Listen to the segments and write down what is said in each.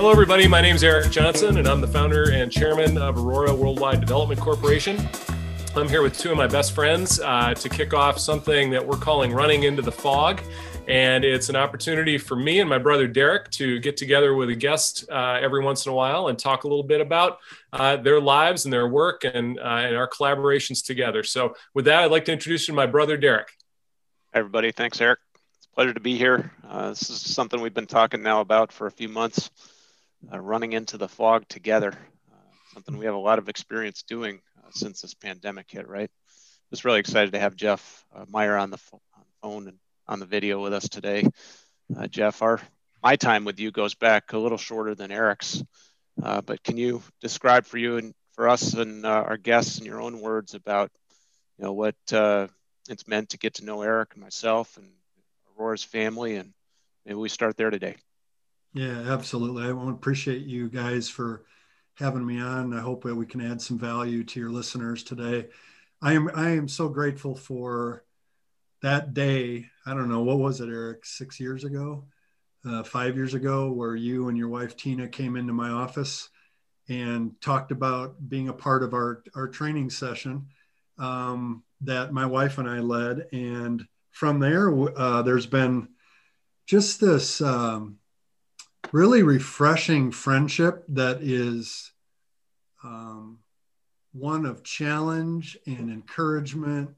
Hello, everybody. My name is Eric Johnson, and I'm the founder and chairman of Aurora Worldwide Development Corporation. I'm here with two of my best friends uh, to kick off something that we're calling Running into the Fog. And it's an opportunity for me and my brother Derek to get together with a guest uh, every once in a while and talk a little bit about uh, their lives and their work and, uh, and our collaborations together. So, with that, I'd like to introduce you to my brother Derek. Hi, everybody. Thanks, Eric. It's a pleasure to be here. Uh, this is something we've been talking now about for a few months, uh, running into the fog together. Uh, something we have a lot of experience doing since this pandemic hit, right? Just really excited to have Jeff Meyer on the phone and on the video with us today. Uh, Jeff, our my time with you goes back a little shorter than Eric's, uh, but can you describe for you and for us and uh, our guests in your own words about you know what uh, it's meant to get to know Eric and myself and Aurora's family, and maybe we start there today. Yeah, absolutely. I appreciate you guys for having me on. I hope that we can add some value to your listeners today. I am I am so grateful for that day, I don't know, what was it, Eric, six years ago, uh, five years ago, where you and your wife Tina came into my office and talked about being a part of our, our training session um, that my wife and I led. And from there, uh, there's been just this um, really refreshing friendship that is um, one of challenge and encouragement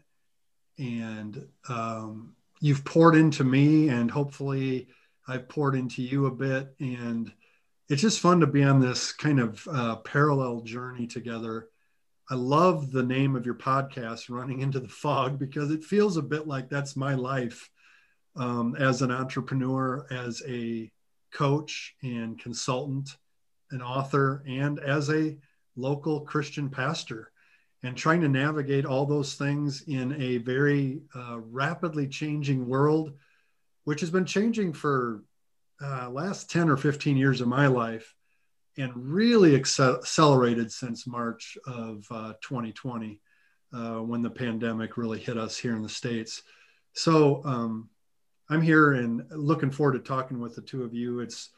and um, you've poured into me and hopefully i've poured into you a bit. And it's just fun to be on this kind of uh, parallel journey together. I love the name of your podcast running into the fog because it feels a bit like that's my life um, as an entrepreneur as a coach and consultant an author and as a local christian pastor and trying to navigate all those things in a very uh, rapidly changing world, which has been changing for uh, last 10 or 15 years of my life and really accelerated since March of uh, 2020 uh, when the pandemic really hit us here in the States. So um, I'm here and looking forward to talking with the two of you. It's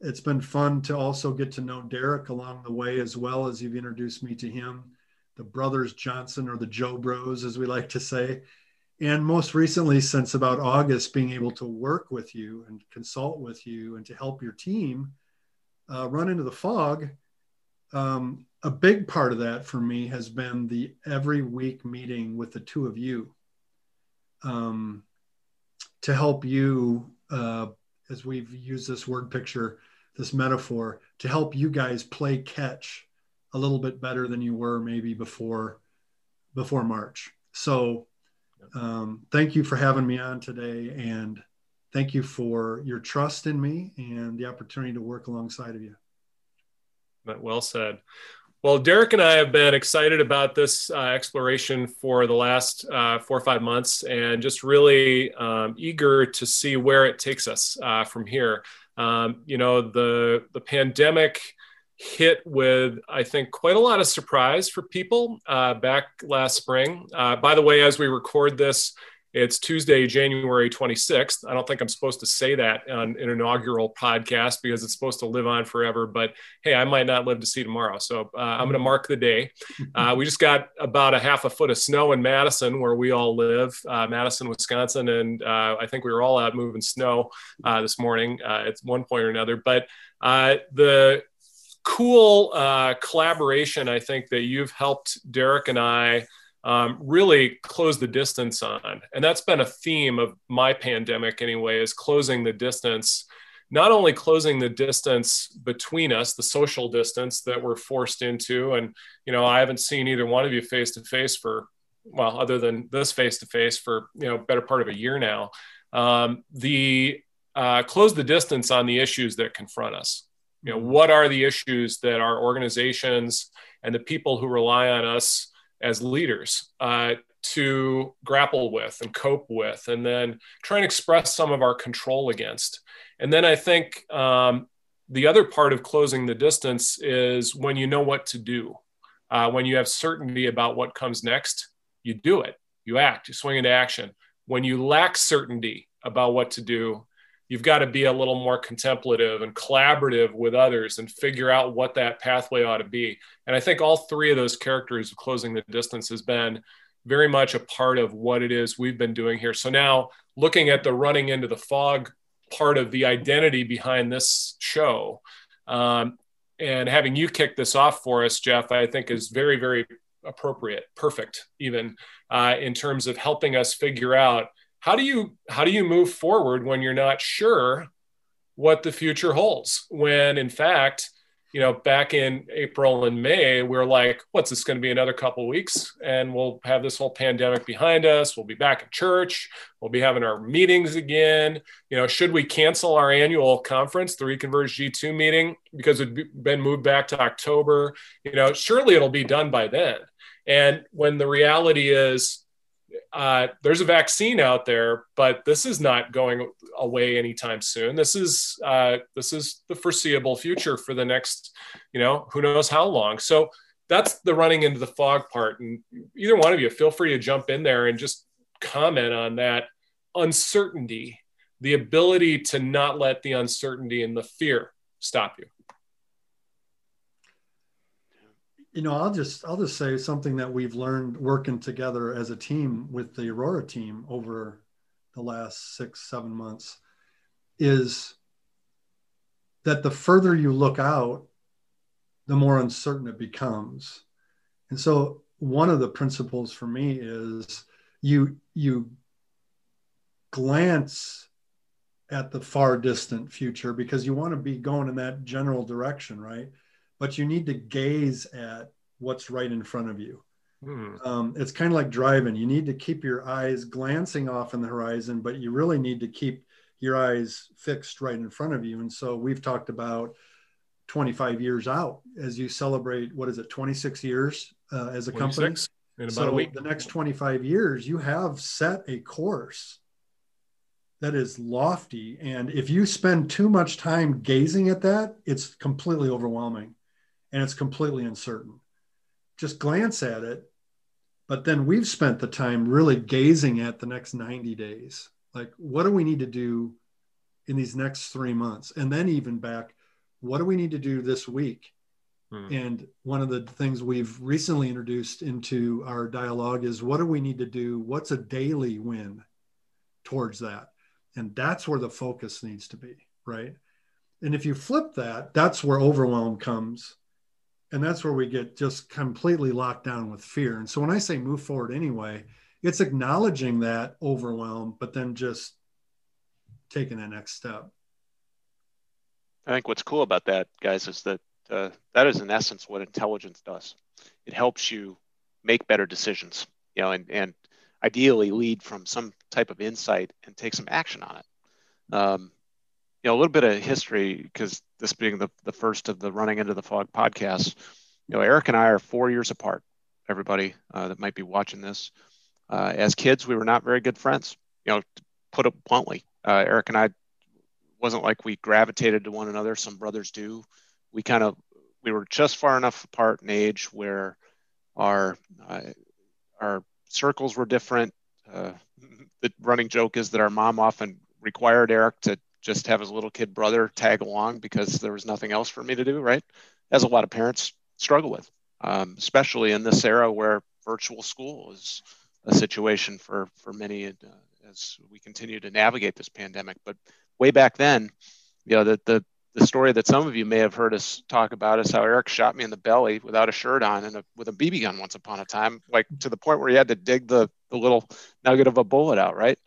it's been fun to also get to know Derek along the way as well as you've introduced me to him the brothers Johnson or the Joe Bros, as we like to say. And most recently, since about August, being able to work with you and consult with you and to help your team uh, run into the fog. Um, a big part of that for me has been the every week meeting with the two of you um, to help you, uh, as we've used this word picture, this metaphor, to help you guys play catch a little bit better than you were maybe before before March. So um, thank you for having me on today and thank you for your trust in me and the opportunity to work alongside of you. But Well said. Well, Derek and I have been excited about this uh, exploration for the last uh, four or five months and just really um, eager to see where it takes us uh, from here. Um, you know, the, the pandemic hit with, I think, quite a lot of surprise for people uh, back last spring. Uh, by the way, as we record this, it's Tuesday, January 26th. I don't think I'm supposed to say that on an inaugural podcast because it's supposed to live on forever. But hey, I might not live to see tomorrow. So uh, I'm going to mark the day. Uh, we just got about a half a foot of snow in Madison, where we all live, uh, Madison, Wisconsin. And uh, I think we were all out moving snow uh, this morning at one point or another. But uh, the cool uh, collaboration I think that you've helped Derek and I um, really close the distance on. And that's been a theme of my pandemic anyway, is closing the distance, not only closing the distance between us, the social distance that we're forced into. And, you know, I haven't seen either one of you face to face for, well, other than this face to face for, you know, better part of a year now. Um, the uh, close the distance on the issues that confront us you know what are the issues that our organizations and the people who rely on us as leaders uh, to grapple with and cope with and then try and express some of our control against. And then i think um, the other part of closing the distance is when you know what to do. Uh, when you have certainty about what comes next you do it. You act you swing into action. When you lack certainty about what to do you've got to be a little more contemplative and collaborative with others and figure out what that pathway ought to be. And I think all three of those characters of closing the distance has been very much a part of what it is we've been doing here. So now looking at the running into the fog part of the identity behind this show. Um, and having you kick this off for us, Jeff, I think is very, very appropriate, perfect, even uh, in terms of helping us figure out how do you how do you move forward when you're not sure what the future holds. When in fact, you know, back in April and May, we are like, what's this going to be another couple weeks? And we'll have this whole pandemic behind us. We'll be back at church. We'll be having our meetings again. You know, should we cancel our annual conference, the Reconverge G2 meeting, because it'd been moved back to October? You know, surely it'll be done by then. And when the reality is, uh, there's a vaccine out there, but this is not going away anytime soon. This is uh, this is the foreseeable future for the next, you know, who knows how long. So that's the running into the fog part. And either one of you, feel free to jump in there and just comment on that uncertainty, the ability to not let the uncertainty and the fear stop you. You know i'll just i'll just say something that we've learned working together as a team with the aurora team over the last six seven months is that the further you look out the more uncertain it becomes. And so one of the principles for me is you you glance at the far distant future because you want to be going in that general direction right but you need to gaze at what's right in front of you. Hmm. Um, it's kind of like driving. You need to keep your eyes glancing off in the horizon, but you really need to keep your eyes fixed right in front of you. And so we've talked about 25 years out as you celebrate, what is it, 26 years uh, as a company? In about so a week. the next 25 years, you have set a course that is lofty. And if you spend too much time gazing at that, it's completely overwhelming and it's completely uncertain. Just glance at it. But then we've spent the time really gazing at the next 90 days. Like, what do we need to do in these next three months? And then even back, what do we need to do this week? Hmm. And one of the things we've recently introduced into our dialogue is what do we need to do? What's a daily win towards that? And that's where the focus needs to be, right? And if you flip that, that's where overwhelm comes and that's where we get just completely locked down with fear. And so when i say move forward anyway it's acknowledging that overwhelm but then just taking the next step. I think what's cool about that guys is that uh, that is in essence what intelligence does. It helps you make better decisions you know and, and ideally lead from some type of insight and take some action on it. Um, you know a little bit of history because this being the, the first of the running into the fog podcast you know eric and i are four years apart everybody uh, that might be watching this. Uh, as kids we were not very good friends you know put it bluntly. Uh, eric and i wasn't like we gravitated to one another some brothers do. We kind of we were just far enough apart in age where our uh, our circles were different. Uh, the running joke is that our mom often required eric to just have his little kid brother tag along because there was nothing else for me to do, right? As a lot of parents struggle with, um, especially in this era where virtual school is a situation for for many uh, as we continue to navigate this pandemic. But way back then, you know, the, the the story that some of you may have heard us talk about is how Eric shot me in the belly without a shirt on and a, with a BB gun once upon a time, like to the point where he had to dig the, the little nugget of a bullet out, right?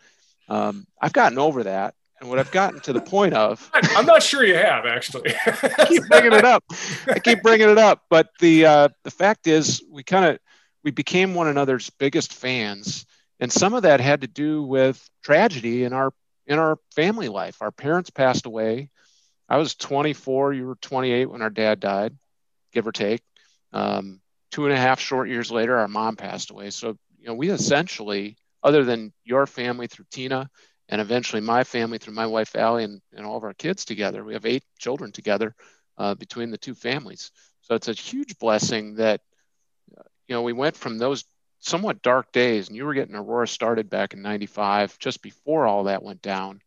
Um, I've gotten over that. And what I've gotten to the point of, I'm not sure you have actually. I keep bringing it up. I keep bringing it up, but the uh, the fact is, we kind of we became one another's biggest fans, and some of that had to do with tragedy in our in our family life. Our parents passed away. I was 24. You were 28 when our dad died, give or take. Um, two and a half short years later, our mom passed away. So you know, we essentially, other than your family through Tina and eventually my family through my wife Allie and, and all of our kids together. We have eight children together uh, between the two families. So it's a huge blessing that you know we went from those somewhat dark days, and you were getting Aurora started back in '95, just before all that went down,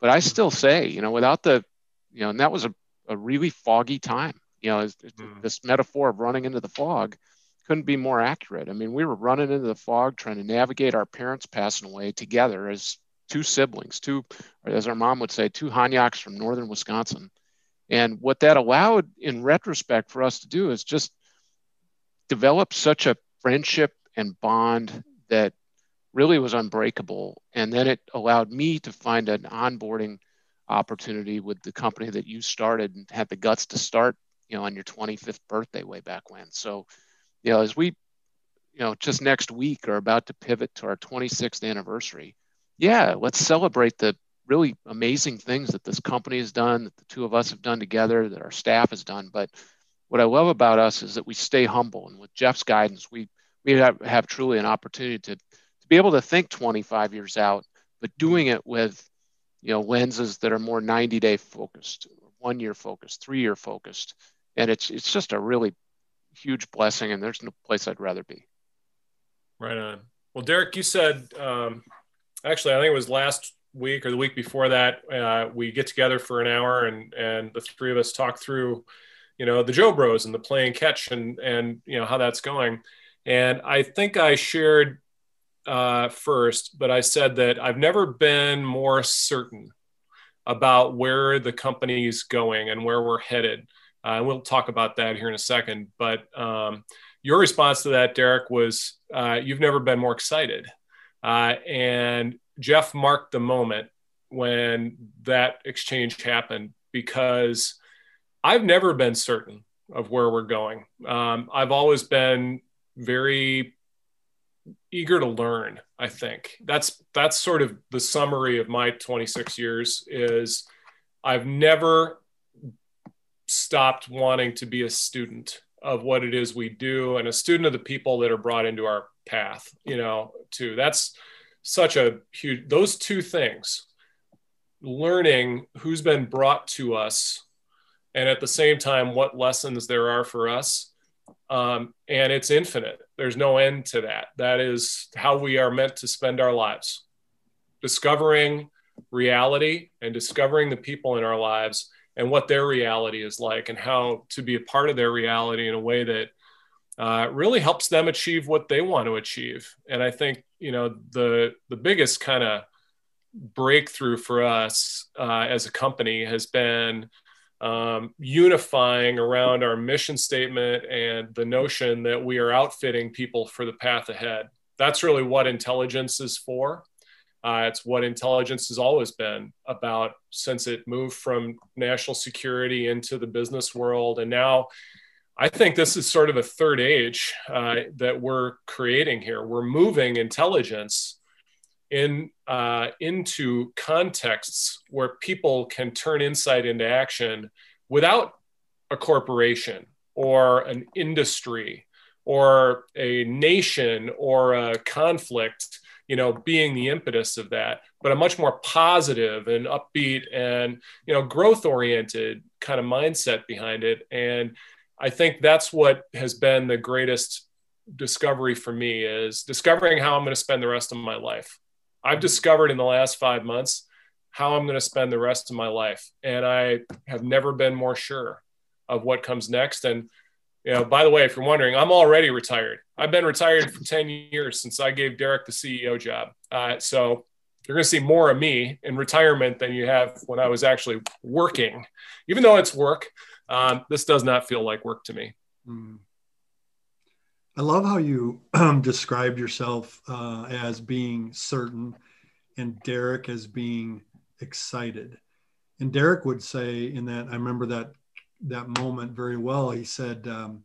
But I still say, you know, without the, you know, and that was a, a really foggy time. You know, mm. this metaphor of running into the fog couldn't be more accurate. I mean, we were running into the fog trying to navigate our parents passing away together as two siblings, two, as our mom would say, two Hanyaks from northern Wisconsin. And what that allowed in retrospect for us to do is just develop such a friendship and bond that really was unbreakable. And then it allowed me to find an onboarding opportunity with the company that you started and had the guts to start, you know, on your 25th birthday way back when. So, you know, as we, you know, just next week are about to pivot to our 26th anniversary, yeah, let's celebrate the really amazing things that this company has done, that the two of us have done together, that our staff has done. But what I love about us is that we stay humble, and with Jeff's guidance, we we have, have truly an opportunity to to be able to think 25 years out, but doing it with you know lenses that are more 90 day focused, one year focused, three year focused, and it's it's just a really huge blessing, and there's no place I'd rather be. Right on. Well, Derek, you said um, actually, I think it was last week or the week before that, uh, we get together for an hour and and the three of us talk through, you know, the Joe Bros and the play and catch and and you know how that's going. And I think I shared uh, first, but I said that I've never been more certain about where the company is going and where we're headed. Uh, we'll talk about that here in a second. But um, your response to that, Derek, was uh, you've never been more excited. Uh, and Jeff marked the moment when that exchange happened because I've never been certain of where we're going. Um, I've always been very eager to learn. I think that's that's sort of the summary of my 26 years. Is I've never stopped wanting to be a student of what it is we do and a student of the people that are brought into our path. You know, too. That's such a huge those two things learning who's been brought to us and at the same time what lessons there are for us um, and it's infinite there's no end to that that is how we are meant to spend our lives discovering reality and discovering the people in our lives and what their reality is like and how to be a part of their reality in a way that uh, really helps them achieve what they want to achieve. And I think you know the the biggest kind of breakthrough for us uh, as a company has been um, unifying around our mission statement and the notion that we are outfitting people for the path ahead. That's really what intelligence is for. Uh, it's what intelligence has always been about since it moved from national security into the business world. And now I think this is sort of a third age uh, that we're creating here. We're moving intelligence in uh, into contexts where people can turn insight into action without a corporation or an industry or a nation or a conflict you know being the impetus of that but a much more positive and upbeat and you know growth oriented kind of mindset behind it and I think that's what has been the greatest discovery for me is discovering how I'm going to spend the rest of my life. I've discovered in the last five months how I'm going to spend the rest of my life. And I have never been more sure of what comes next. And, you know, by the way, if you're wondering, I'm already retired. I've been retired for 10 years since I gave Derek the CEO job. Uh, so you're going to see more of me in retirement than you have when I was actually working, even though it's work. Um, this does not feel like work to me. Mm. I love how you um, described yourself uh, as being certain and Derek as being excited. And Derek would say in that, I remember that that moment very well. He said, um,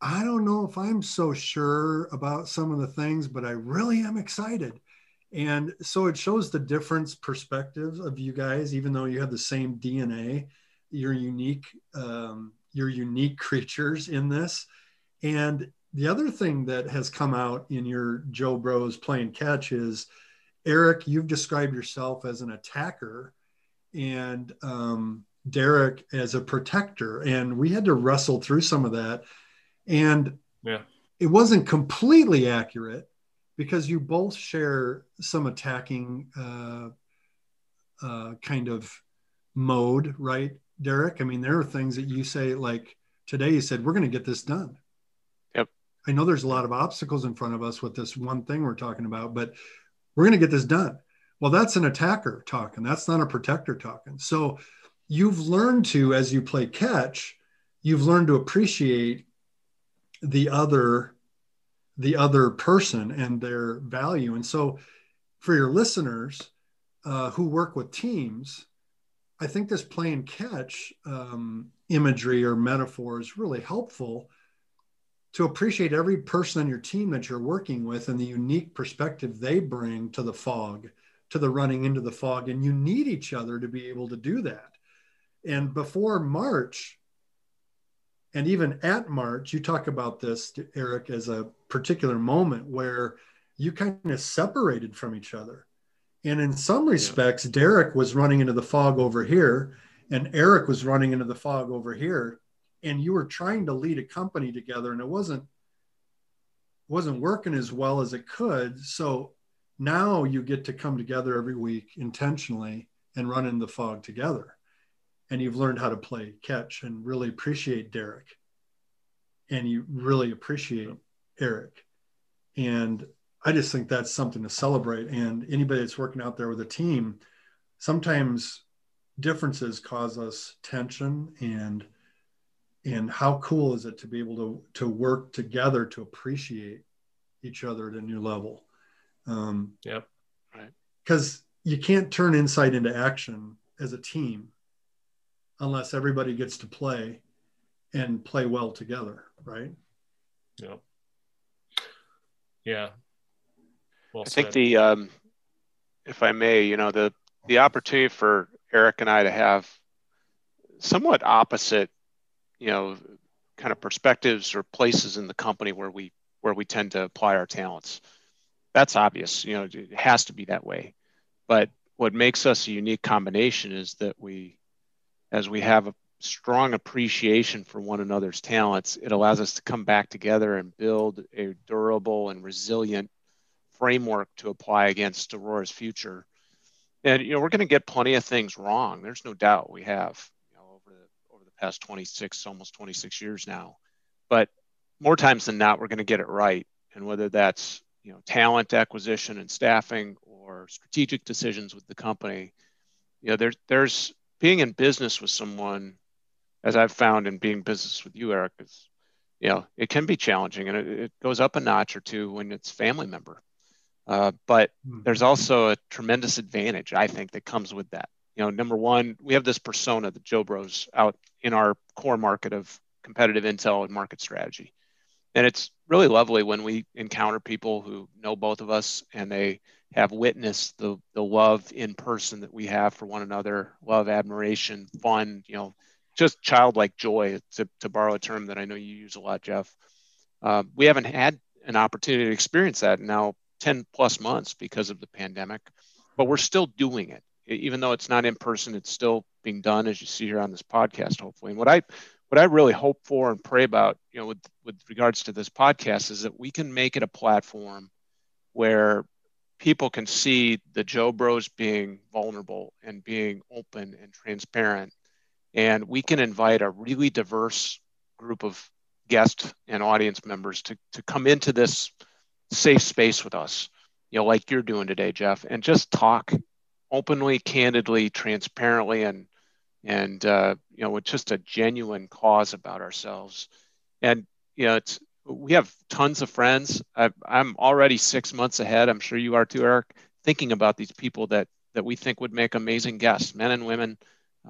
I don't know if I'm so sure about some of the things, but I really am excited. And so it shows the difference perspectives of you guys, even though you have the same DNA you're unique um, you're unique creatures in this and the other thing that has come out in your joe bros playing catch is eric you've described yourself as an attacker and um, derek as a protector and we had to wrestle through some of that and yeah it wasn't completely accurate because you both share some attacking uh, uh, kind of mode, right, Derek? I mean, there are things that you say like today. You said we're going to get this done. Yep. I know there's a lot of obstacles in front of us with this one thing we're talking about, but we're going to get this done. Well, that's an attacker talking. That's not a protector talking. So you've learned to, as you play catch, you've learned to appreciate the other the other person and their value. And so for your listeners uh, who work with teams i think this play and catch um, imagery or metaphor is really helpful to appreciate every person on your team that you're working with and the unique perspective they bring to the fog to the running into the fog. And you need each other to be able to do that and before march and even at March, you talk about this, Eric, as a particular moment where you kind of separated from each other. And in some respects, yeah. Derek was running into the fog over here, and Eric was running into the fog over here. And you were trying to lead a company together, and it wasn't wasn't working as well as it could. So now you get to come together every week intentionally and run in the fog together and you've learned how to play catch and really appreciate Derek. And you really appreciate Eric. And I just think that's something to celebrate. And anybody that's working out there with a team, sometimes differences cause us tension and and how cool is it to be able to to work together to appreciate each other at a new level? Um yep. Right. Because you can't turn insight into action as a team unless everybody gets to play and play well together, right? Yeah. Yeah. Well I said. think the, um, if I may, you know, the the opportunity for Eric and I to have somewhat opposite, you know, kind of perspectives or places in the company where we where we tend to apply our talents. That's obvious, you know, it has to be that way. But what makes us a unique combination is that we as we have a strong appreciation for one another's talents, it allows us to come back together and build a durable and resilient framework to apply against Aurora's future. And you know, we're going to get plenty of things wrong. There's no doubt we have, you know, over the over the past 26, almost 26 years now. But more times than not, we're going to get it right. And whether that's you know talent acquisition and staffing or strategic decisions with the company, you know, there's there's being in business with someone, as I've found in being business with you, Eric, is you know it can be challenging and it, it goes up a notch or two when it's family member. Uh, but mm-hmm. there's also a tremendous advantage I think that comes with that. You know, number one, we have this persona, the Joe Bros, out in our core market of competitive intel and market strategy, and it's really lovely when we encounter people who know both of us and they have witnessed the the love in person that we have for one another, love, admiration, fun, you know, just childlike joy, to, to borrow a term that I know you use a lot, Jeff. Uh, we haven't had an opportunity to experience that now 10 plus months because of the pandemic, but we're still doing it. Even though it's not in person, it's still being done as you see here on this podcast, hopefully. And what I what I really hope for and pray about, you know, with, with regards to this podcast is that we can make it a platform where people can see the Joe Bros being vulnerable and being open and transparent. And we can invite a really diverse group of guests and audience members to, to come into this safe space with us, you know, like you're doing today, Jeff, and just talk openly, candidly, transparently, and and uh, you know, with just a genuine cause about ourselves. And you know, it's we have tons of friends. i am already six months ahead. I'm sure you are too, Eric. Thinking about these people that that we think would make amazing guests, men and women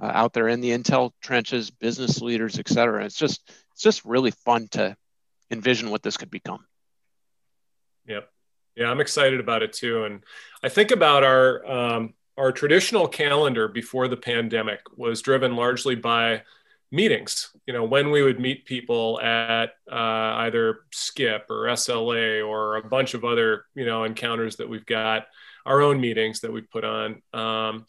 uh, out there in the intel trenches, business leaders, et cetera. It's just it's just really fun to envision what this could become. Yep. Yeah, I'm excited about it too. And I think about our um, our traditional calendar before the pandemic was driven largely by meetings you know when we would meet people at uh, either SCIP or sla or a bunch of other you know encounters that we've got our own meetings that we put on. Um,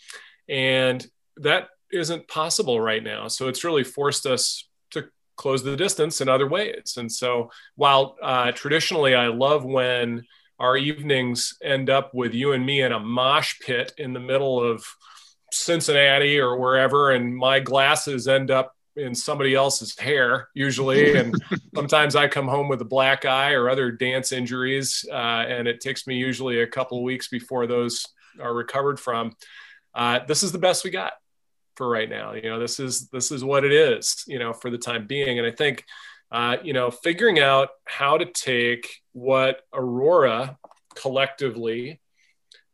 and that isn't possible right now. So it's really forced us to close the distance in other ways. And so while uh, traditionally i love when our evenings end up with you and me in a mosh pit in the middle of Cincinnati or wherever, and my glasses end up in somebody else's hair usually. And sometimes i come home with a black eye or other dance injuries uh, and it takes me usually a couple of weeks before those are recovered from. Uh, this is the best we got for right now. You know this is this is what it is you know for the time being. And i think uh, you know figuring out how to take what aurora collectively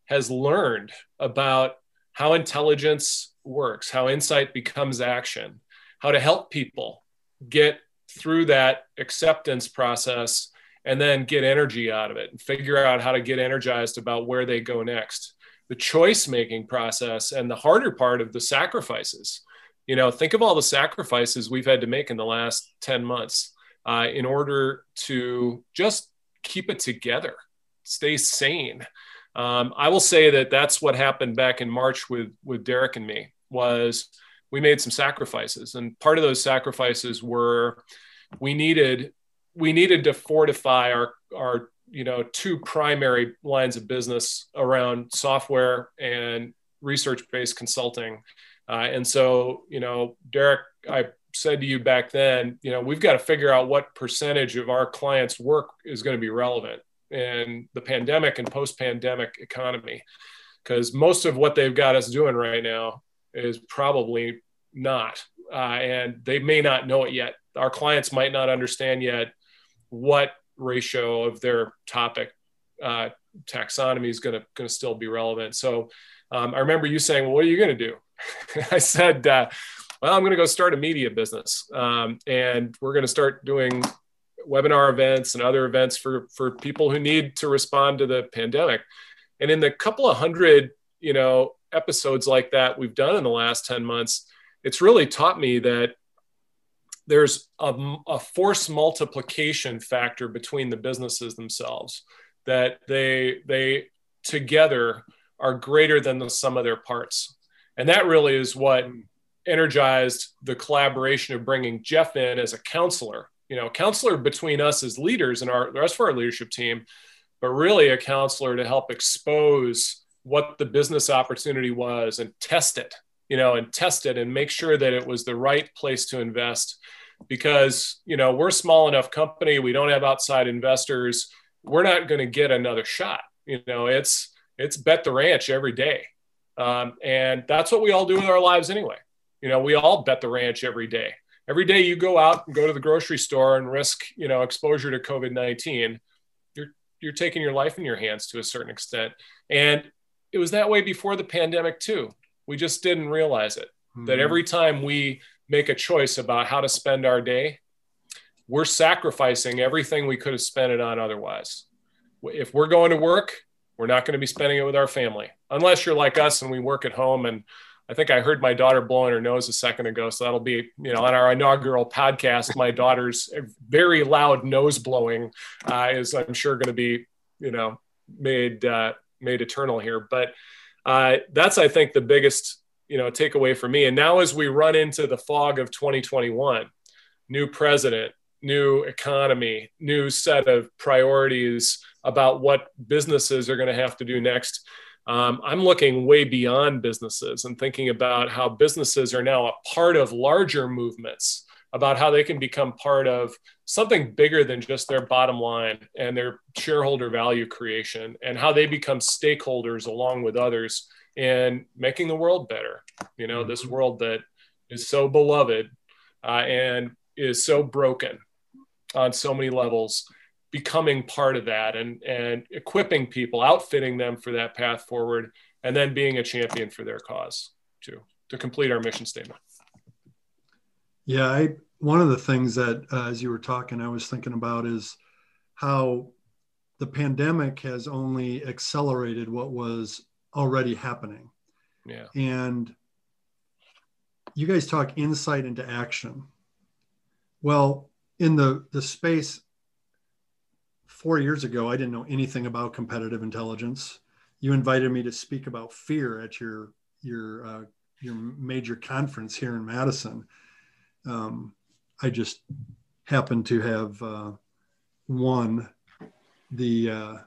has learned about how intelligence works how insight becomes action how to help people get through that acceptance process and then get energy out of it and figure out how to get energized about where they go next. The choice making process and the harder part of the sacrifices you know think of all the sacrifices we've had to make in the last 10 months uh, in order to just keep it together stay sane. Um, i will say that that's what happened back in march with with derek and me was we made some sacrifices and part of those sacrifices were we needed we needed to fortify our our you know two primary lines of business around software and research based consulting uh, and so you know derek i said to you back then you know we've got to figure out what percentage of our clients work is going to be relevant in the pandemic and post pandemic economy because most of what they've got us doing right now is probably not, uh, and they may not know it yet. Our clients might not understand yet what ratio of their topic uh, taxonomy is going to still be relevant. So um, I remember you saying, "Well, what are you going to do?" I said, uh, "Well, I'm going to go start a media business, um, and we're going to start doing webinar events and other events for for people who need to respond to the pandemic." And in the couple of hundred, you know, episodes like that we've done in the last 10 months, it's really taught me that there's a, a, force multiplication factor between the businesses themselves that they they together are greater than the sum of their parts and that really is what energized the collaboration of bringing jeff in as a counselor you know counselor between us as leaders and our the rest of our leadership team but really a counselor to help expose what the business opportunity was and test it you know, and test it and make sure that it was the right place to invest because, you know, we're a small enough company, we don't have outside investors, we're not going to get another shot. You know, it's it's bet the ranch every day. Um, and that's what we all do with our lives anyway. You know, we all bet the ranch every day. Every day you go out and go to the grocery store and risk, you know, exposure to COVID-19, you're you're taking your life in your hands to a certain extent. And it was that way before the pandemic too. We just didn't realize it. Mm-hmm. That every time we make a choice about how to spend our day, we're sacrificing everything we could have spent it on otherwise. If we're going to work, we're not going to be spending it with our family, unless you're like us and we work at home. And I think I heard my daughter blowing her nose a second ago. So that'll be, you know, on our inaugural podcast, my daughter's very loud nose blowing uh, is, I'm sure, going to be, you know, made uh, made eternal here. But uh, that's I think the biggest you know takeaway for me. And now as we run into the fog of 2021, new president, new economy, new set of priorities about what businesses are going to have to do next. Um, I'm looking way beyond businesses and thinking about how businesses are now a part of larger movements about how they can become part of something bigger than just their bottom line and their shareholder value creation and how they become stakeholders along with others in making the world better you know mm-hmm. this world that is so beloved uh, and is so broken on so many levels becoming part of that and and equipping people outfitting them for that path forward and then being a champion for their cause too to complete our mission statement yeah i one of the things that, uh, as you were talking, I was thinking about is how the pandemic has only accelerated what was already happening. Yeah. And you guys talk insight into action. Well, in the the space four years ago, I didn't know anything about competitive intelligence. You invited me to speak about fear at your your uh, your major conference here in Madison. Um, I just happened to have uh, won the uh,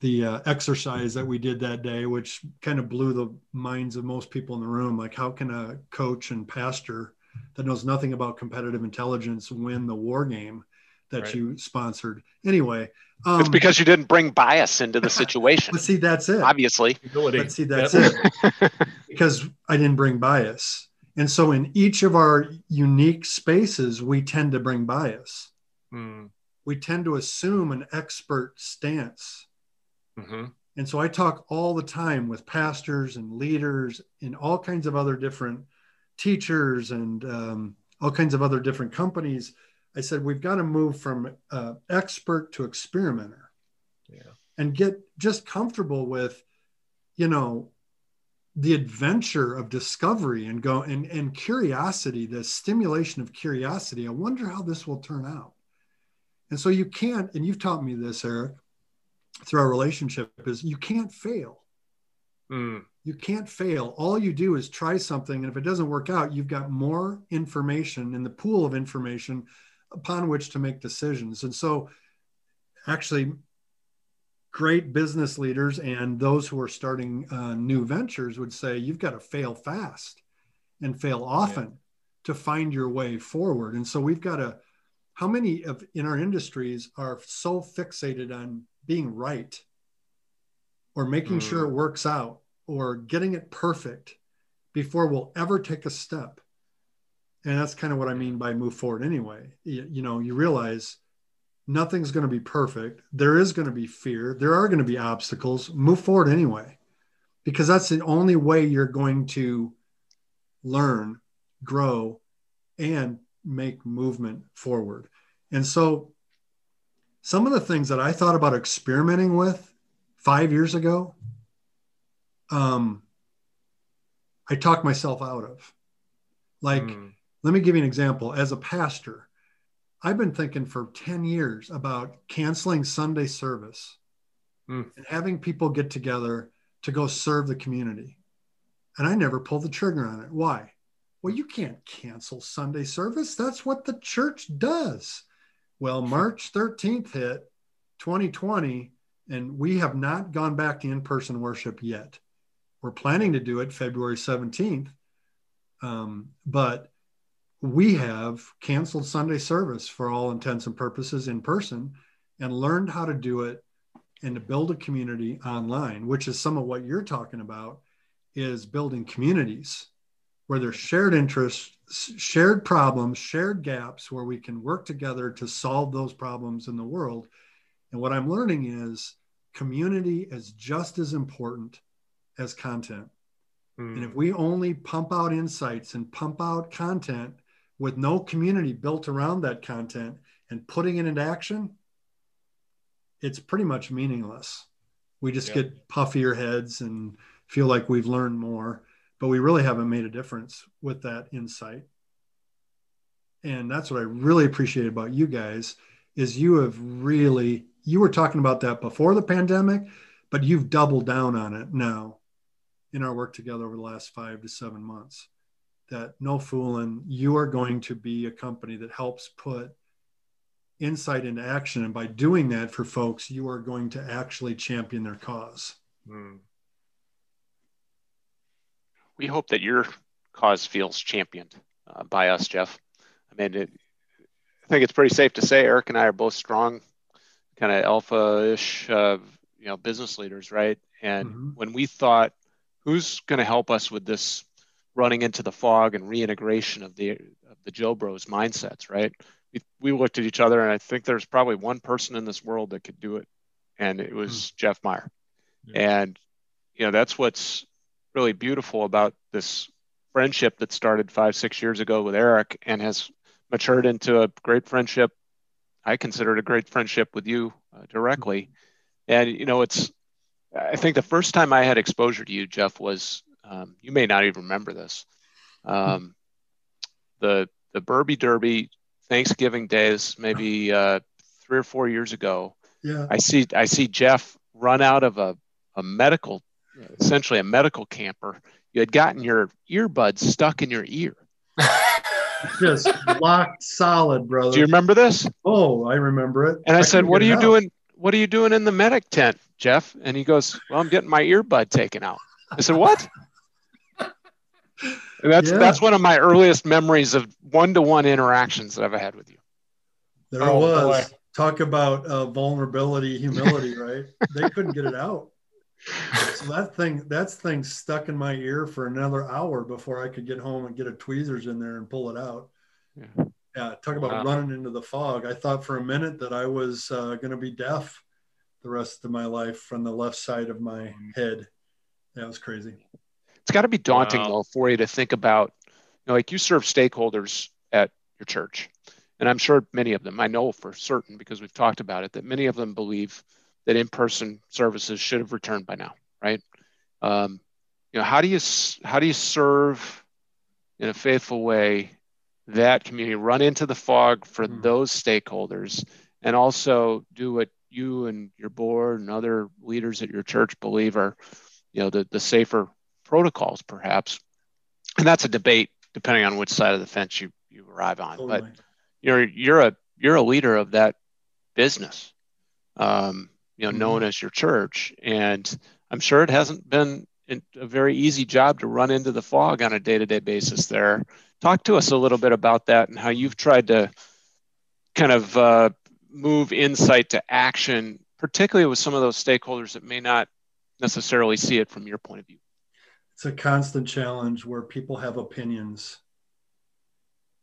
the uh, exercise that we did that day, which kind of blew the minds of most people in the room. Like, how can a coach and pastor that knows nothing about competitive intelligence win the war game that right. you sponsored? Anyway, um, it's because you didn't bring bias into the situation. but see, that's it. Obviously, but see, that's yep. it. because I didn't bring bias, and so in each of our unique spaces, we tend to bring bias. Mm. We tend to assume an expert stance Mm-hmm. And so I talk all the time with pastors and leaders and all kinds of other different teachers and um, all kinds of other different companies. I said, we've got to move from uh, expert to experimenter yeah. and get just comfortable with, you know, the adventure of discovery and go and, and curiosity, the stimulation of curiosity. I wonder how this will turn out. And so you can't, and you've taught me this, Eric, through our relationship is you can't fail. Mm. You can't fail. All you do is try something. And if it doesn't work out, you've got more information in the pool of information upon which to make decisions. And so, actually, great business leaders and those who are starting uh, new ventures would say you've got to fail fast and fail often yeah. to find your way forward. And so, we've got to, how many of in our industries are so fixated on being right or making mm. sure it works out or getting it perfect before we'll ever take a step. And that's kind of what I mean by move forward anyway. You, you know, you realize nothing's going to be perfect. There is going to be fear. There are going to be obstacles. Move forward anyway, because that's the only way you're going to learn, grow, and make movement forward. And so some of the things that I thought about experimenting with five years ago, um, I talked myself out of. Like, mm. let me give you an example. As a pastor, I've been thinking for 10 years about canceling Sunday service mm. and having people get together to go serve the community. And I never pulled the trigger on it. Why? Well, you can't cancel Sunday service. That's what the church does. Well, March 13th hit 2020, and we have not gone back to in person worship yet. We're planning to do it February 17th, um, but we have canceled Sunday service for all intents and purposes in person and learned how to do it and to build a community online, which is some of what you're talking about is building communities where there's shared interests, shared problems, shared gaps where we can work together to solve those problems in the world. And what I'm learning is community is just as important as content. Mm. And if hmm. we only pump out insights and pump out content with no community built around that content and putting it into action, it's pretty much meaningless. We just yep. get puffier heads and feel like we've learned more but we really haven't made a difference with that insight and that's what i really appreciate about you guys is you have really you were talking about that before the pandemic but you've doubled down on it now in our work together over the last five to seven months that no fooling you are going to be a company that helps put insight into action and by doing that for folks you are going to actually champion their cause mm we hope that your cause feels championed uh, by us, Jeff. I mean, it, I think it's pretty safe to say Eric and I are both strong, kind of alpha-ish, uh, you know, business leaders, right? And mm-hmm. when we thought, who's going to help us with this running into the fog and reintegration of the of the Joe Bros mindsets, right? We, we looked at each other, and I think there's probably one person in this world that could do it, and it was mm-hmm. Jeff Meyer. Yeah. And you know, that's what's really beautiful about this friendship that started five, six years ago with Eric and has matured into a great friendship. I consider it a great friendship with you uh, directly. And, you know, it's, I think the first time I had exposure to you, Jeff, was, um, you may not even remember this. Um, the, the Berbee Derby Thanksgiving days, maybe uh, three or four years ago. Yeah. I see, I see Jeff run out of a, a medical essentially a medical camper. You had gotten your earbuds stuck in your ear. Just locked solid, brother. Do you remember this? Oh, I remember it. And I, I said, "What are you doing? What are you doing in the medic tent?" Jeff? And he goes, Well, I'm getting my earbud taken out. I said, What? And that's Yeah. that's one of my earliest memories of one-to-one interactions that I've had with you. There Oh, was. boy. Talk about uh, vulnerability, humility, right? They couldn't get it out. So that thing, that thing stuck in my ear for another hour before I could get home and get a tweezers in there and pull it out. Yeah. Yeah, talk about Wow. running into the fog. I thought for a minute that I was uh, going to be deaf the rest of my life from the left side of my head. That was crazy. It's got to be daunting Wow. though for you to think about, you know, like you serve stakeholders at your church, and I'm sure many of them, I know for certain because we've talked about it, that many of them believe that in-person services should have returned by now, right? Um, you know, how do you how do you serve in a faithful way that community, run into the fog for Mhm. those stakeholders, and also do what you and your board and other leaders at your church believe are, you know, the, the safer protocols, perhaps. And that's a debate depending on which side of the fence you, you arrive on. But you're you're a you're a leader of that business, um, you know, Mhm. known as your church, and I'm sure it hasn't been a very easy job to run into the fog on a day-to-day basis. There, talk to us a little bit about that and how you've tried to kind of uh, move insight to action, particularly with some of those stakeholders that may not necessarily see it from your point of view. it's a constant challenge where people have opinions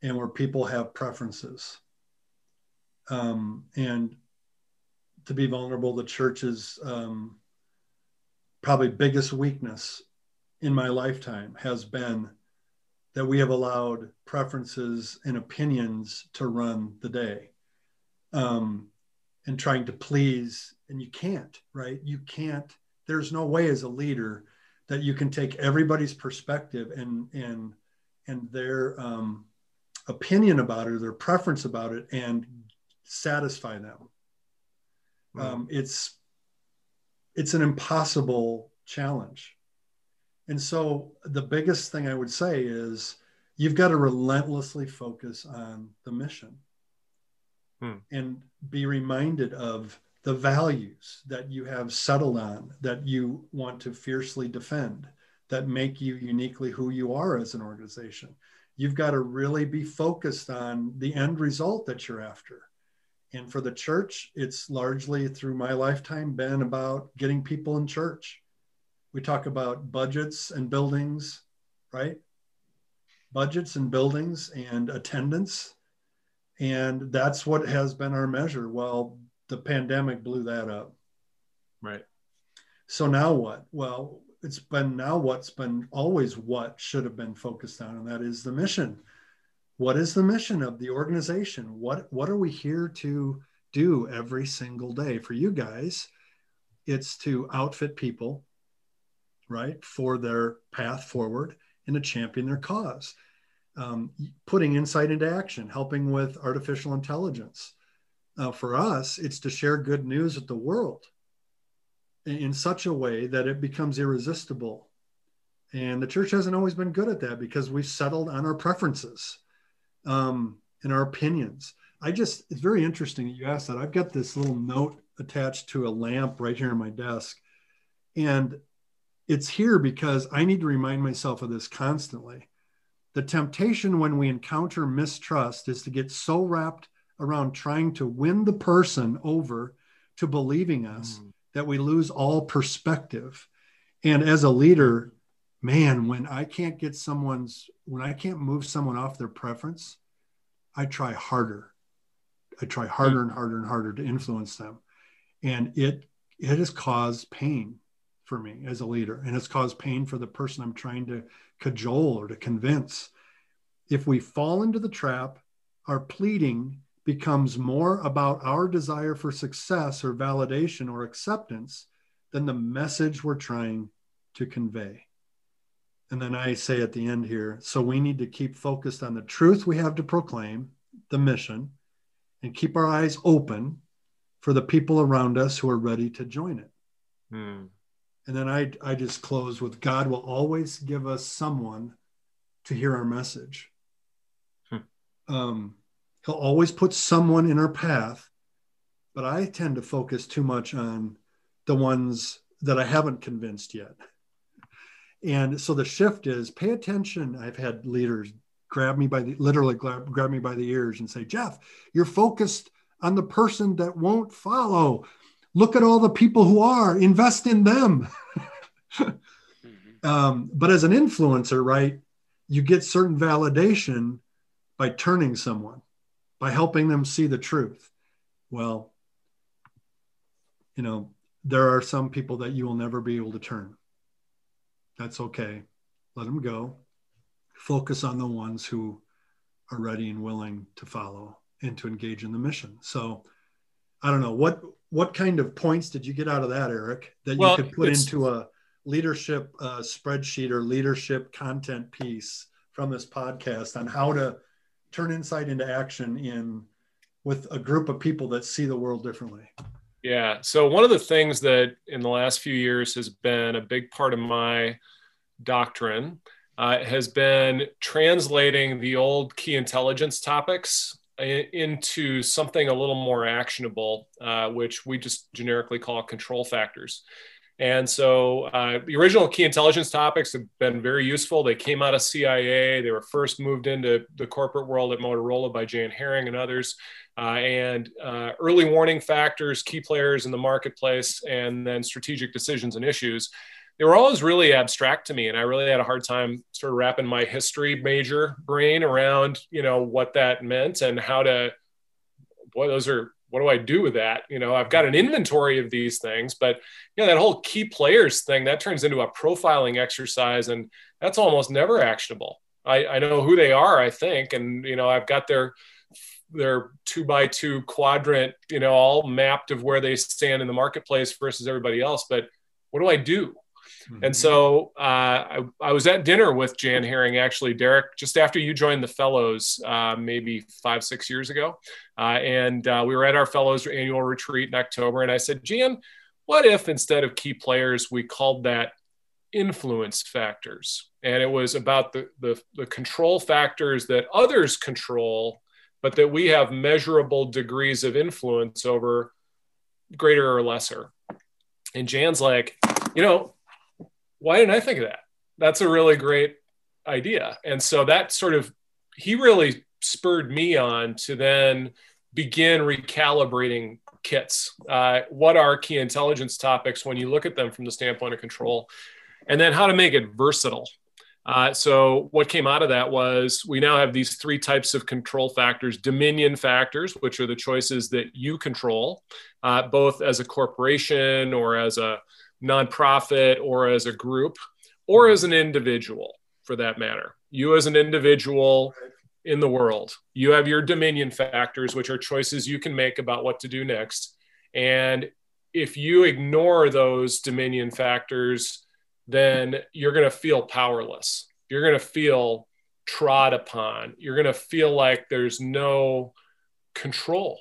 and where people have preferences. Um, and to be vulnerable, the church's um, probably biggest weakness in my lifetime has been that we have allowed preferences and opinions to run the day um, and trying to please. And you can't, right? You can't, there's no way as a leader that you can take everybody's perspective and and and their um, opinion about it or their preference about it and satisfy them. Um, it's it's an impossible challenge, and so the biggest thing I would say is you've got to relentlessly focus on the mission Hmm. and be reminded of the values that you have settled on that you want to fiercely defend that make you uniquely who you are as an organization. You've got to really be focused on the end result that you're after. And for the church it's largely through my lifetime been about getting people in church. We talk about budgets and buildings right? Budgets and buildings and attendance and that's what has been our measure well the pandemic blew that up. Right. so now what? Well it's been now what's been always what should have been focused on and that is the mission. What is the mission of the organization? What what are we here to do every single day? For you guys it's to outfit people right for their path forward and to champion their cause um, putting insight into action helping with artificial intelligence. Uh, for us it's to share good news with the world in, in such a way that it becomes irresistible. And the church hasn't always been good at that because we've settled on our preferences um, and our opinions. I just it's very interesting that you asked that. I've got this little note attached to a lamp right here on my desk. And it's here because i need to remind myself of this constantly the temptation when we encounter mistrust is to get so wrapped around trying to win the person over to believing us Mm. that we lose all perspective. And as a leader, man, when I can't get someone's, when I can't move someone off their preference, I try harder. I try harder and harder and harder to influence them. And it, it has caused pain for me as a leader. And it's caused pain for the person I'm trying to cajole or to convince. If we fall into the trap, our pleading becomes more about our desire for success or validation or acceptance than the message we're trying to convey. And then I say at the end here so we need to keep focused on the truth we have to proclaim, the mission, and keep our eyes open for the people around us who are ready to join it. Hmm. And then I, I just close with God will always give us someone to hear our message. Hmm. Um, he'll always put someone in our path, but I tend to focus too much on the ones that I haven't convinced yet. And so the shift is pay attention. I've had leaders grab me by the literally grab, grab me by the ears and say, Jeff, you're focused on the person that won't follow. Look at all the people who are, invest in them. mm-hmm. um, but as an influencer, right, you get certain validation by turning someone, by helping them see the truth. Well, you know, there are some people that you will never be able to turn. That's okay. Let them go. Focus on the ones who are ready and willing to follow and to engage in the mission. So I don't know what what kind of points did you get out of that, Eric, that well, you could put into a leadership uh, spreadsheet or leadership content piece from this podcast on how to turn insight into action in with a group of people that see the world differently. Yeah. So one of the things that in the last few years has been a big part of my doctrine uh, has been translating the old key intelligence topics into something a little more actionable, uh, which we just generically call control factors. And so uh, the original key intelligence topics have been very useful. They came out of CIA. They were first moved into the corporate world at Motorola by Jan Herring and others. Uh, and uh, early warning factors, key players in the marketplace, and then strategic decisions and issues. They were always really abstract to me, and I really had a hard time sort of wrapping my history major brain around, you know, what that meant and how to. Boy, those are what do I do with that? You know, I've got an inventory of these things, but you know, that whole key players thing that turns into a profiling exercise, and that's almost never actionable. I, I know who they are, I think, and you know, I've got their their two by two quadrant, you know, all mapped of where they stand in the marketplace versus everybody else. But what do I do? Mm-hmm. And so uh, I, I, was at dinner with Jan Herring, actually, Derek, just after you joined the Fellows, uh, maybe five, six years ago. Uh, and uh, we were at our Fellows annual retreat in October. And I said, Jan, what if instead of key players, we called that influence factors? And it was about the, the, the control factors that others control, but that we have measurable degrees of influence over greater or lesser. And Jan's like, you know, why didn't I think of that? That's a really great idea. And so that sort of, he really spurred me on to then begin recalibrating kits. Uh, what are key intelligence topics when you look at them from the standpoint of control? And then how to make it versatile. Uh, so, what came out of that was we now have these three types of control factors dominion factors, which are the choices that you control, uh, both as a corporation or as a nonprofit or as a group or as an individual for that matter. You as an individual in the world, you have your dominion factors, which are choices you can make about what to do next. And if you ignore those dominion factors, then you're going to feel powerless. You're going to feel trod upon. You're going to feel like there's no control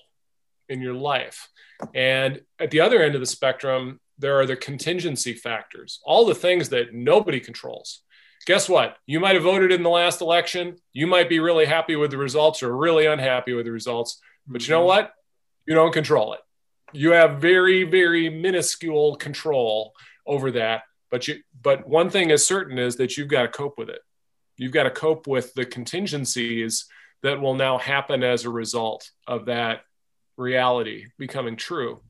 in your life. And at the other end of the spectrum, there are the contingency factors, all the things that nobody controls. Guess what? You might have voted in the last election. You might be really happy with the results or really unhappy with the results. But you know mm-hmm. what? You don't control it. You have very, very minuscule control over that. But you but one thing is certain is that you've got to cope with it. You've got to cope with the contingencies that will now happen as a result of that reality becoming true.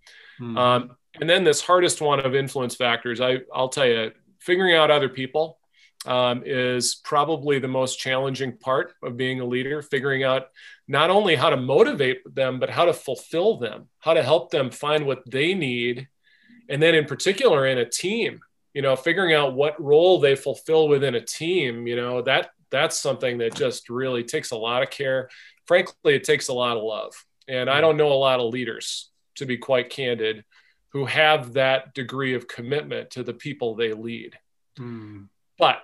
Mm-hmm. Um, and then this hardest one of influence factors, I, I'll tell you, figuring out other people um, is probably the most challenging part of being a leader. Figuring out not only how to motivate them, but how to fulfill them, how to help them find what they need, and then in particular in a team. You know, figuring out what role they fulfill within a team. You know that that's something that just really takes a lot of care. Frankly, it takes a lot of love. And I don't know a lot of leaders, to be quite candid, who have that degree of commitment to the people they lead. Mm. But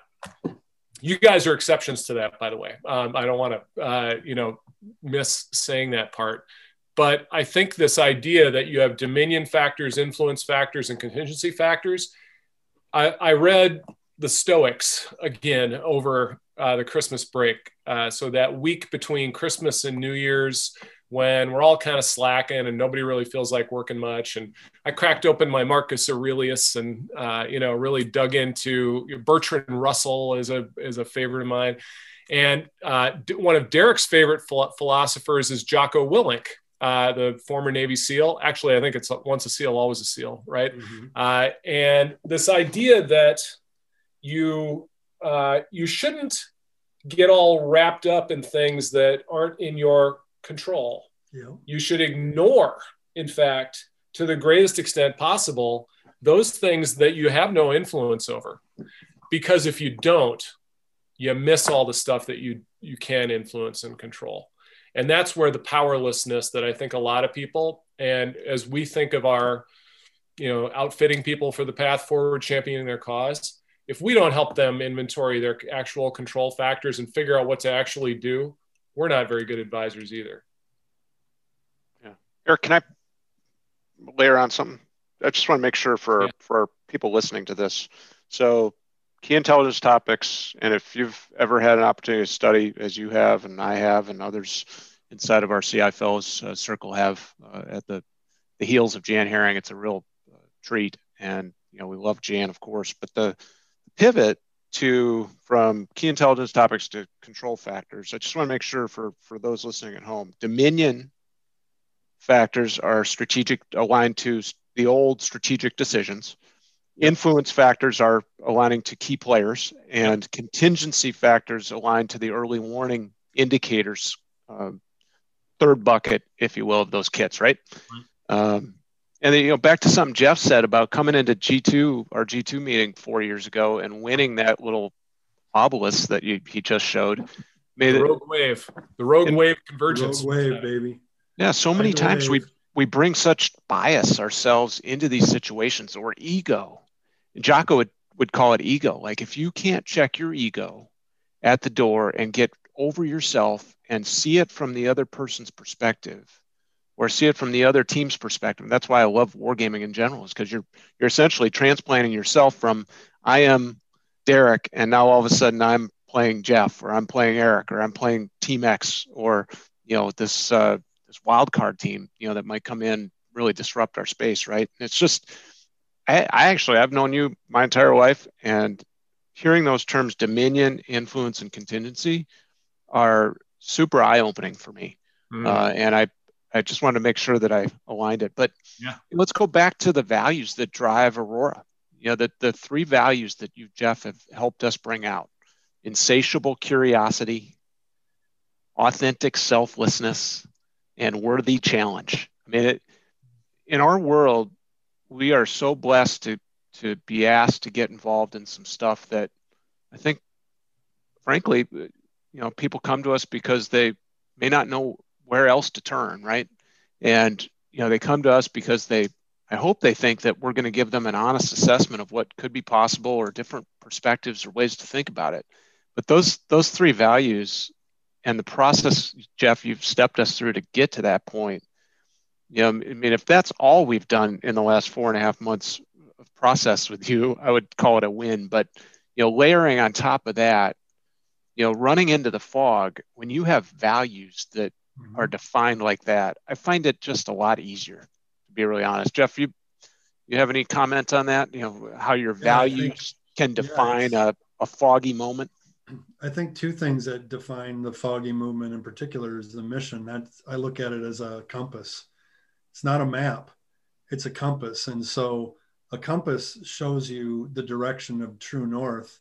you guys are exceptions to that, by the way. Um, I don't want to, uh, you know, miss saying that part. But I think this idea that you have dominion factors, influence factors, and contingency factors. I, I read the Stoics again over uh, the Christmas break. Uh, so that week between Christmas and New Year's, when we're all kind of slacking and nobody really feels like working much. And I cracked open my Marcus Aurelius and uh, you know really dug into Bertrand Russell is a is a favorite of mine. And uh, one of Derek's favorite philosophers is Jocko Willink, uh, the former Navy SEAL. Actually, I think it's once a SEAL, always a SEAL, right? Mm-hmm. Uh, and this idea that you uh, you shouldn't get all wrapped up in things that aren't in your control. Yeah. You should ignore, in fact, to the greatest extent possible, those things that you have no influence over. Because if you don't, you miss all the stuff that you you can influence and control. And that's where the powerlessness that I think a lot of people and as we think of our you know outfitting people for the path forward championing their cause if we don't help them inventory their actual control factors and figure out what to actually do we're not very good advisors either. Yeah. Eric can i layer on something? I just want to make sure for yeah. for people listening to this. So key intelligence topics and if you've ever had an opportunity to study as you have and i have and others inside of our ci fellows uh, circle have uh, at the the heels of jan herring it's a real uh, treat. And you know we love jan of course but the pivot to from key intelligence topics to control factors. I just want to make sure for for those listening at home dominion factors are strategic aligned to the old strategic decisions. Influence factors are aligning to key players and contingency factors aligned to the early warning indicators um, third bucket if you will of those kits right, right. Um, and then, you know, back to something Jeff said about coming into G2, our G2 meeting four years ago and winning that little obelisk that you, he just showed. Made the rogue it, wave, the rogue and, wave convergence. Rogue wave, baby. Yeah, so many times wave. we we bring such bias ourselves into these situations or ego. And Jocko would, would call it ego. Like if you can't check your ego at the door and get over yourself and see it from the other person's perspective, or see it from the other team's perspective. That's why I love wargaming in general, is because you're you're essentially transplanting yourself from I am Derek, and now all of a sudden I'm playing Jeff, or I'm playing Eric, or I'm playing Team X, or you know this uh, this wild card team, you know that might come in really disrupt our space, right? And it's just I, I actually I've known you my entire life, and hearing those terms dominion, influence, and contingency are super eye opening for me. Mm. Uh, and I I just wanted to make sure that I aligned it. But yeah. let's go back to the values that drive Aurora. You know, the, the three values that you, Jeff, have helped us bring out insatiable curiosity, authentic selflessness, and worthy challenge. I mean, it, in our world, we are so blessed to, to be asked to get involved in some stuff that I think, frankly, you know, people come to us because they may not know where else to turn, right? And you know, they come to us because they I hope they think that we're going to give them an honest assessment of what could be possible or different perspectives or ways to think about it. But those those three values and the process, Jeff, you've stepped us through to get to that point. You know, I mean, if that's all we've done in the last four and a half months of process with you, I would call it a win. But you know, layering on top of that, you know, running into the fog when you have values that mm-hmm. are defined like that, I find it just a lot easier, to be really honest. Jeff, you you have any comment on that? You know, how your values think, can define yeah, a, a foggy moment? I think two things that define the foggy movement in particular is the mission. That I look at it as a compass. It's not a map, it's a compass. And so a compass shows you the direction of true north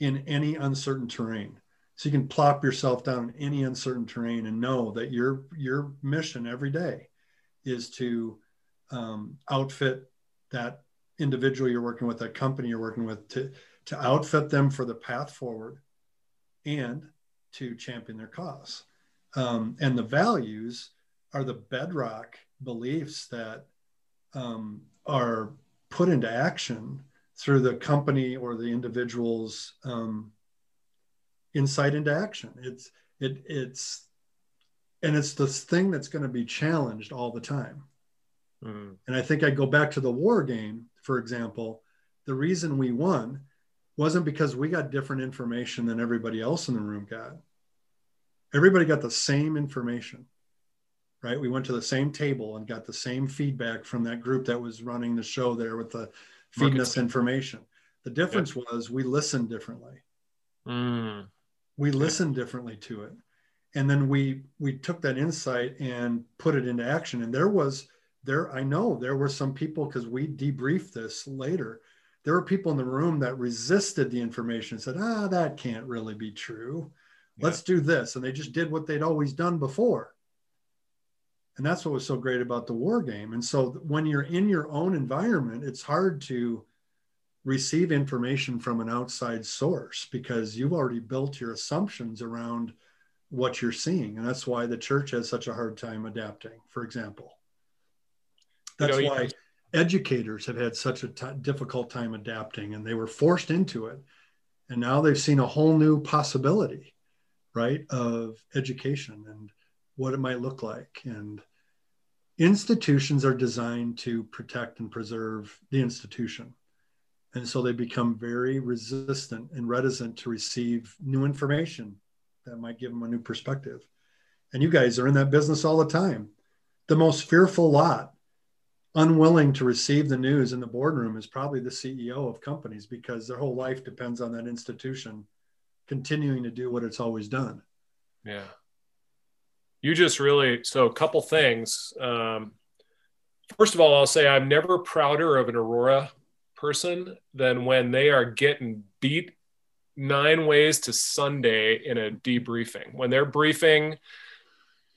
in any uncertain terrain. So you can plop yourself down in any uncertain terrain and know that your your mission every day is to um, outfit that individual you're working with, that company you're working with, to to outfit them for the path forward, and to champion their cause. Um, and the values are the bedrock beliefs that um, are put into action through the company or the individual's um, insight into action. It's it it's and it's this thing that's going to be challenged all the time. Mm. And I think I go back to the war game, for example. The reason we won wasn't because we got different information than everybody else in the room got. Everybody got the same information. right? We went to the same table and got the same feedback from that group that was running the show there with the feeding us information. The difference yep. was we listened differently. Mm. We listened differently to it. And then we we took that insight and put it into action. And there was there, I know there were some people because we debriefed this later. There were people in the room that resisted the information and said, ah, that can't really be true. Yeah. Let's do this. And they just did what they'd always done before. And that's what was so great about the war game. And so when you're in your own environment, it's hard to receive information from an outside source because you've already built your assumptions around what you're seeing. And that's why the church has such a hard time adapting, for example. That's you know, why educators have had such a t- difficult time adapting and they were forced into it. And now they've seen a whole new possibility, right, of education and what it might look like. And institutions are designed to protect and preserve the institution. And so they become very resistant and reticent to receive new information that might give them a new perspective. And you guys are in that business all the time. The most fearful lot, unwilling to receive the news in the boardroom, is probably the CEO of companies because their whole life depends on that institution continuing to do what it's always done. Yeah you just really so a couple things um, first of all i'll say i'm never prouder of an aurora person than when they are getting beat nine ways to sunday in a debriefing. When they're briefing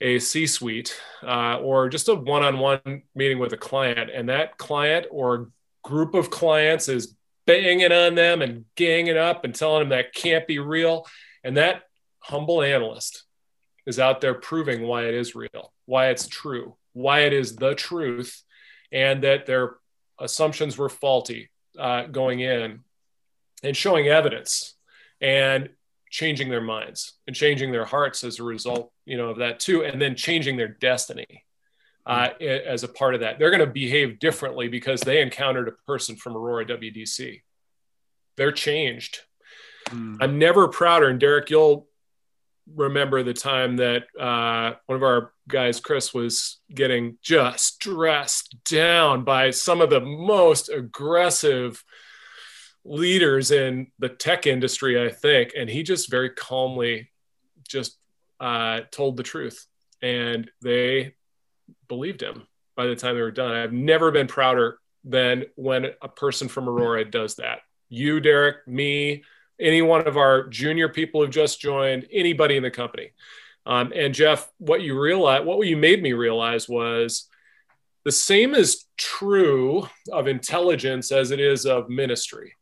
a c suite uh, or just a one-on-one meeting with a client and that client or group of clients is banging on them and ganging up and telling them that can't be real. And that humble analyst is out there proving why it is real, why it's true, why it is the truth, and that their assumptions were faulty uh, going in, and showing evidence and changing their minds and changing their hearts as a result, you know, of that too, and then changing their destiny. Uh, as a part of that, they're going to behave differently because they encountered a person from Aurora WDC. They're changed. Mm. I'm never prouder, and Derek, you'll remember the time that uh, one of our guys, Chris, was getting just stressed down by some of the most aggressive leaders in the tech industry, I think. And he just very calmly just uh, told the truth. And they believed him by the time they were done. I've never been prouder than when a person from Aurora does that. You, Derek, me, any one of our junior people who've just joined, anybody in the company. Um, and Jeff, what you realize, what you made me realize was the same is true of intelligence as it is of ministry,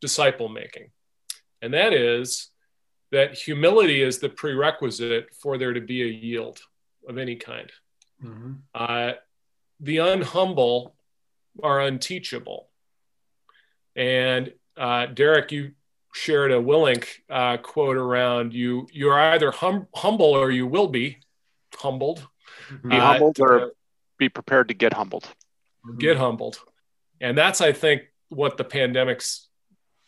disciple making. And that is that humility is the prerequisite for there to be a yield of any kind. Mm-hmm. Uh, the unhumble are unteachable. And uh, Derek, you shared a Willink uh, quote around you you are either hum- humble or you will be humbled. Be uh, humbled or be prepared to get humbled. Get humbled. And that's I think what the pandemic's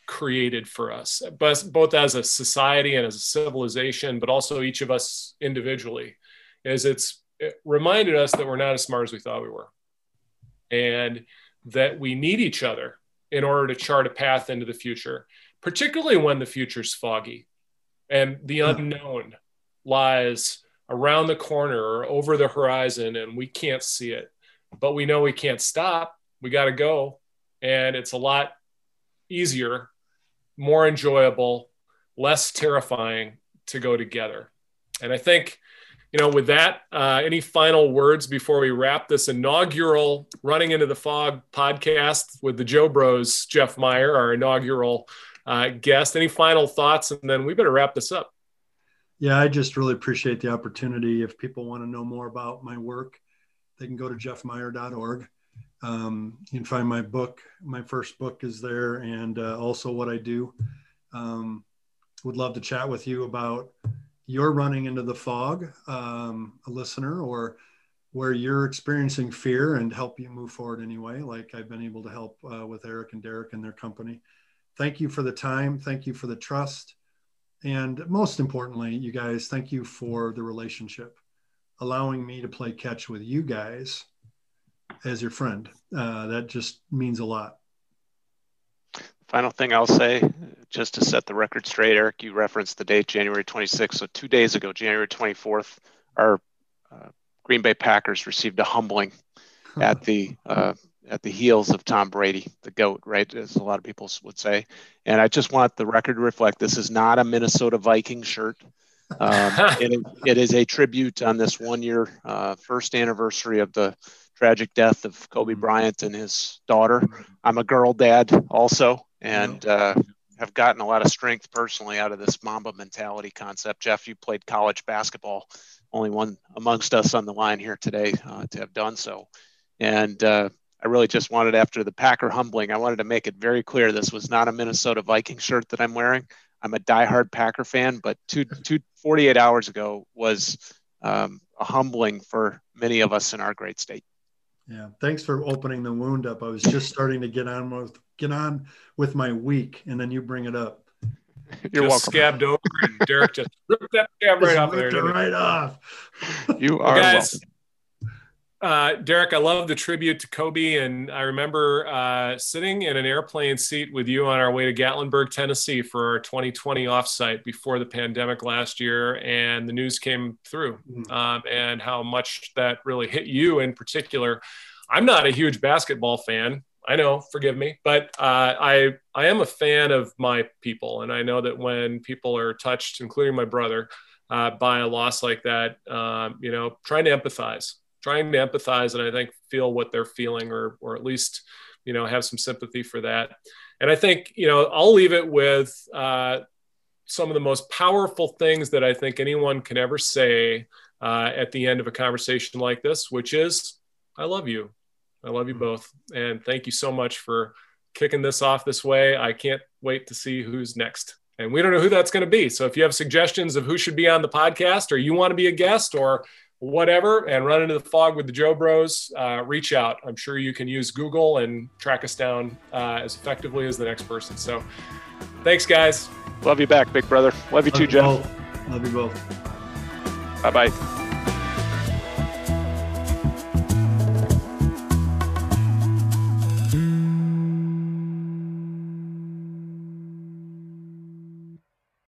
created for us, but both as a society and as a civilization, but also each of us individually, is it's it reminded us that we're not as smart as we thought we were. And that we need each other in order to chart a path into the future particularly when the future's foggy and the unknown lies around the corner or over the horizon and we can't see it. But we know we can't stop. We got to go. And it's a lot easier, more enjoyable, less terrifying to go together. And I think, you know, with that, uh, any final words before we wrap this inaugural Running into the Fog podcast with the Joe Bros, Jeff Meyer, our inaugural uh, guest. Any final thoughts? And then we better wrap this up. Yeah, I just really appreciate the opportunity. If people want to know more about my work, they can go to jeffmeyer.org. Um, you can find my book. My first book is there, and uh, also what I do. Um, would love to chat with you about your running into the fog, um, a listener, or where you're experiencing fear and help you move forward anyway, like I've been able to help uh, with Eric and Derek and their company thank you for the time. Thank you for the trust. And most importantly, you guys, thank you for the relationship allowing me to play catch with you guys as your friend. Uh, that just means a lot. Final thing I'll say, just to set the record straight, Eric, you referenced the date January 26th. So two days ago, January 24th, our uh, Green Bay Packers received a humbling at the uh, at the heels of Tom Brady, the GOAT, right? As a lot of people would say. And I just want the record to reflect this is not a Minnesota Viking shirt. Um, it, is, it is a tribute on this one year, uh, first anniversary of the tragic death of Kobe mm-hmm. Bryant and his daughter. I'm a girl dad also, and uh, have gotten a lot of strength personally out of this Mamba mentality concept. Jeff, you played college basketball, only one amongst us on the line here today uh, to have done so. And uh, I really just wanted, after the Packer humbling, I wanted to make it very clear this was not a Minnesota Viking shirt that I'm wearing. I'm a diehard Packer fan, but two, two, 48 hours ago was um, a humbling for many of us in our great state. Yeah, thanks for opening the wound up. I was just starting to get on with get on with my week, and then you bring it up. You're just welcome. scabbed over, and Derek just ripped that scab right off there. Right off. You are well, guys. Uh, Derek, I love the tribute to Kobe, and I remember uh, sitting in an airplane seat with you on our way to Gatlinburg, Tennessee, for our 2020 offsite before the pandemic last year, and the news came through, mm. um, and how much that really hit you in particular. I'm not a huge basketball fan. I know, forgive me, but uh, I I am a fan of my people, and I know that when people are touched, including my brother, uh, by a loss like that, um, you know, trying to empathize trying to empathize and I think feel what they're feeling or or at least you know have some sympathy for that. And I think you know I'll leave it with uh, some of the most powerful things that I think anyone can ever say uh, at the end of a conversation like this, which is I love you. I love you both, and thank you so much for kicking this off this way. I can't wait to see who's next. And we don't know who that's going to be. So if you have suggestions of who should be on the podcast, or you want to be a guest, or whatever and run into the fog with the Joe Bros, uh, reach out. I'm sure you can use Google and track us down uh, as effectively as the next person. So thanks, guys. Love you back, big brother. Love you Love too, you Jeff. Both. Love you both. Bye bye.